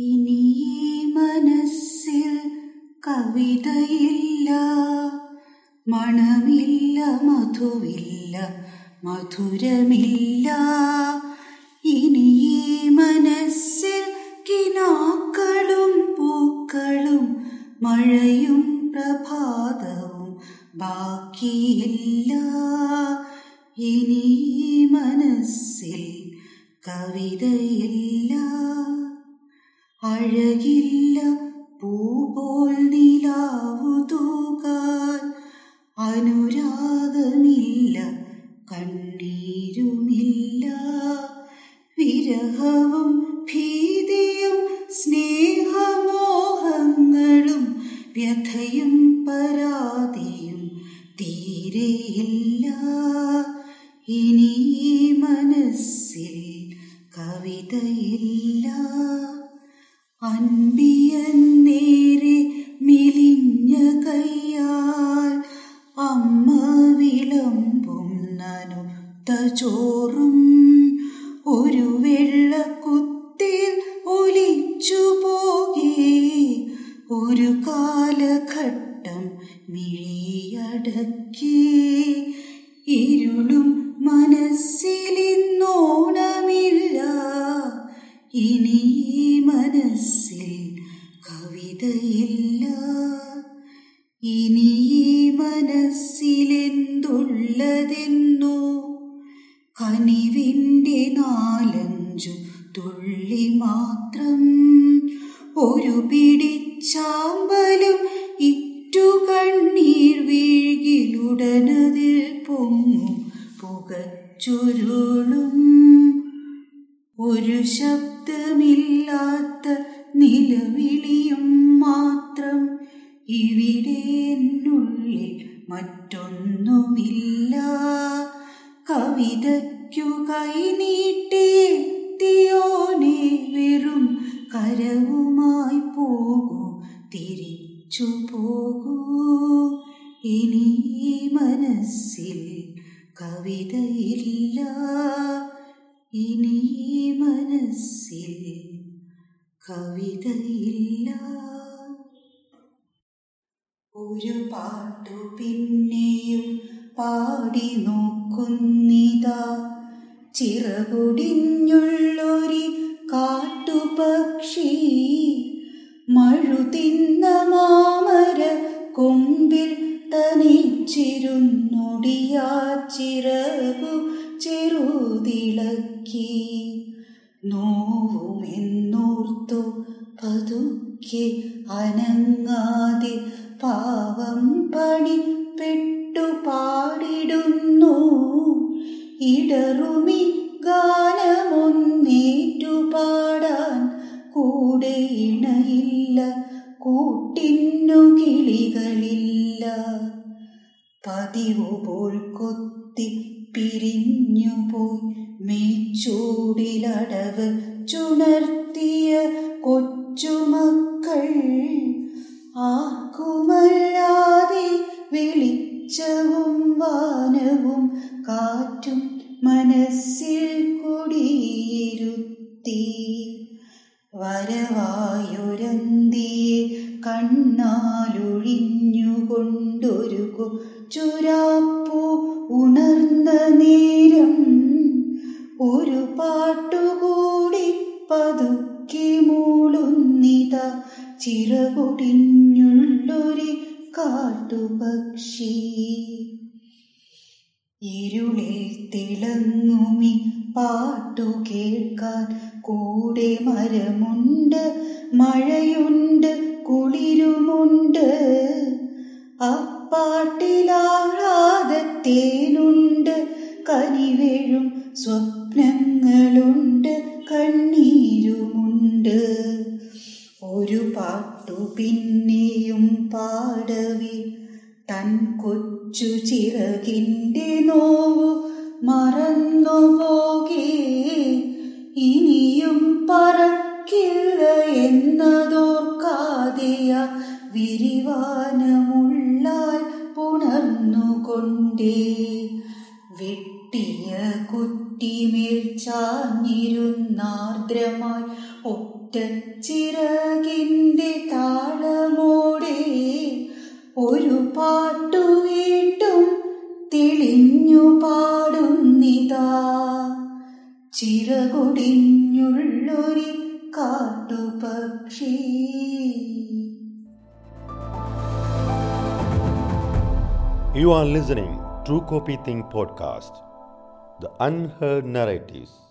ഇനി ഈ മനസ്സിൽ കവിതയില്ല മണമില്ല മധുവില്ല മധുരമില്ല. ഇനി ഈ മനസ്സിൽ കിനാക്കളും പൂക്കളും മഴയും പ്രഭാതവും ബാക്കിയില്ല. ഇനി ഈ മനസ്സിൽ കവിതയില്ല. അഴകില്ല പൂപോൽ നിലാവു തൂകാൻ. അനുരാഗമില്ല കണ്ണീരുമില്ല. വിരഹവും ഭീതിയും സ്നേഹമോഹങ്ങളും വ്യഥയും പരാതിയും തീരെയില്ല. ഇനി അൻപിയൻ നേരെ മെലിഞ്ഞ കയ്യാൽ അമ്മ വിളമ്പും നനുത്ത ചോറും. ഒരു വെള്ളക്കുത്തിൽ ഒലിച്ചു പോകേ. ഒരു കാലഘട്ടം മിഴിയടക്കി. ഇരുളും മനസ്സിലിന്നോണമില്ല. ഇനി മനസ്സിൽ കവിതയില്ല. ഇനി ഈ മനസ്സിലെന്തുള്ളതെന്നോ കനിവിന്റെ നാലഞ്ചു തുള്ളി മാത്രം. ഒരു പിടിച്ചാമ്പലും ഇറ്റു കണ്ണീർ വീഴ്കിലുടനതിൽ പൊങ്ങും പുകച്ചുരുളും. ഒരു ശബ്ദമില്ലാത്ത നിലവിളിയും മാത്രം ഇവിടെ എന്നുള്ളിൽ മറ്റൊന്നുമില്ല. കവിതയ്ക്കു കൈ കൈനീട്ടിയെത്തിയോനെ വെറും കരവുമായി പോകൂ തിരിച്ചു പോകൂ. ഇനി മനസ്സിൽ കവിതയില്ല. ഇനി മനസ്സിൽ കവിതയില്ല. ഒരു പാട്ടു പിന്നെയും പാടി നോക്കുന്നിതാ. ചിറകുടിഞ്ഞുള്ളൊരി കാട്ടുപക്ഷി മഴുതിന്ന മാമര കൊമ്പിൽ തനിച്ചിരുന്നൊടിയാ. ചിറകു ചെറുതിളക്കി. നോവുമെന്നോർത്തു പതുക്കെ അനങ്ങാതെ പാവം പണി പെട്ടു പാടിടുന്നു. ഇടറുമി ഗാനമൊന്നേറ്റു പാടാൻ കൂടെ ഇണയില്ല കൂട്ടിന്നു കിളികളില്ല. പതിവ് പോൽ കൊത്തി പിരിഞ്ഞുപോയി മേച്ചൂടിലടവ് ചുണർത്തിയ കൊച്ചുമക്കൾ. ആർക്കുമല്ലാതെ വരവായൊരന്തിയെ കണ്ണാലൊഴിഞ്ഞുകൊണ്ടൊരു ചുരാപ്പു ഉണർന്ന നേരം ഒരു പാട്ടുകൂടി പതുക്കി മൂളുന്നിത ചിറകൊടിഞ്ഞുള്ളൊരു കാട്ടുപക്ഷി. ഇരുളിൽ തിളങ്ങുമി പാട്ടു കേൾക്കാൻ കൂടെ മരമുണ്ട് മഴയുണ്ട് കുളിരുമുണ്ട്. അപ്പാട്ടിലാഹ്ലാദത്തേനുണ്ട് കനിവേഴും സ്വപ്നങ്ങളുണ്ട് കണ്ണീരുമുണ്ട്. ഒരു പാട്ടു പിന്നെയും പാടവി തൻ കൊച്ചു ചിറകിന്റെ നോവു മറന്നു പോകേ. ഇനിയും പറക്കില്ല എന്നതോർക്കാതെയ വിരിവാനമുള്ളാൽ പുണർന്നുകൊണ്ടേ. വെട്ടിയ കുറ്റിമേൽ ചാഞ്ഞിരുന്നാർദ്രമായി ഒപ്പ ഒറ്റ ചിറകിന്റെ താളമോടെ ഒരു പാട്ടു വീണ്ടും തെളിഞ്ഞു പാടുന്നിതാ ചിറകൊടിഞ്ഞുള്ളൊരു കാട്ടുപക്ഷി You are listening True Copy Think podcast, the unheard narratives.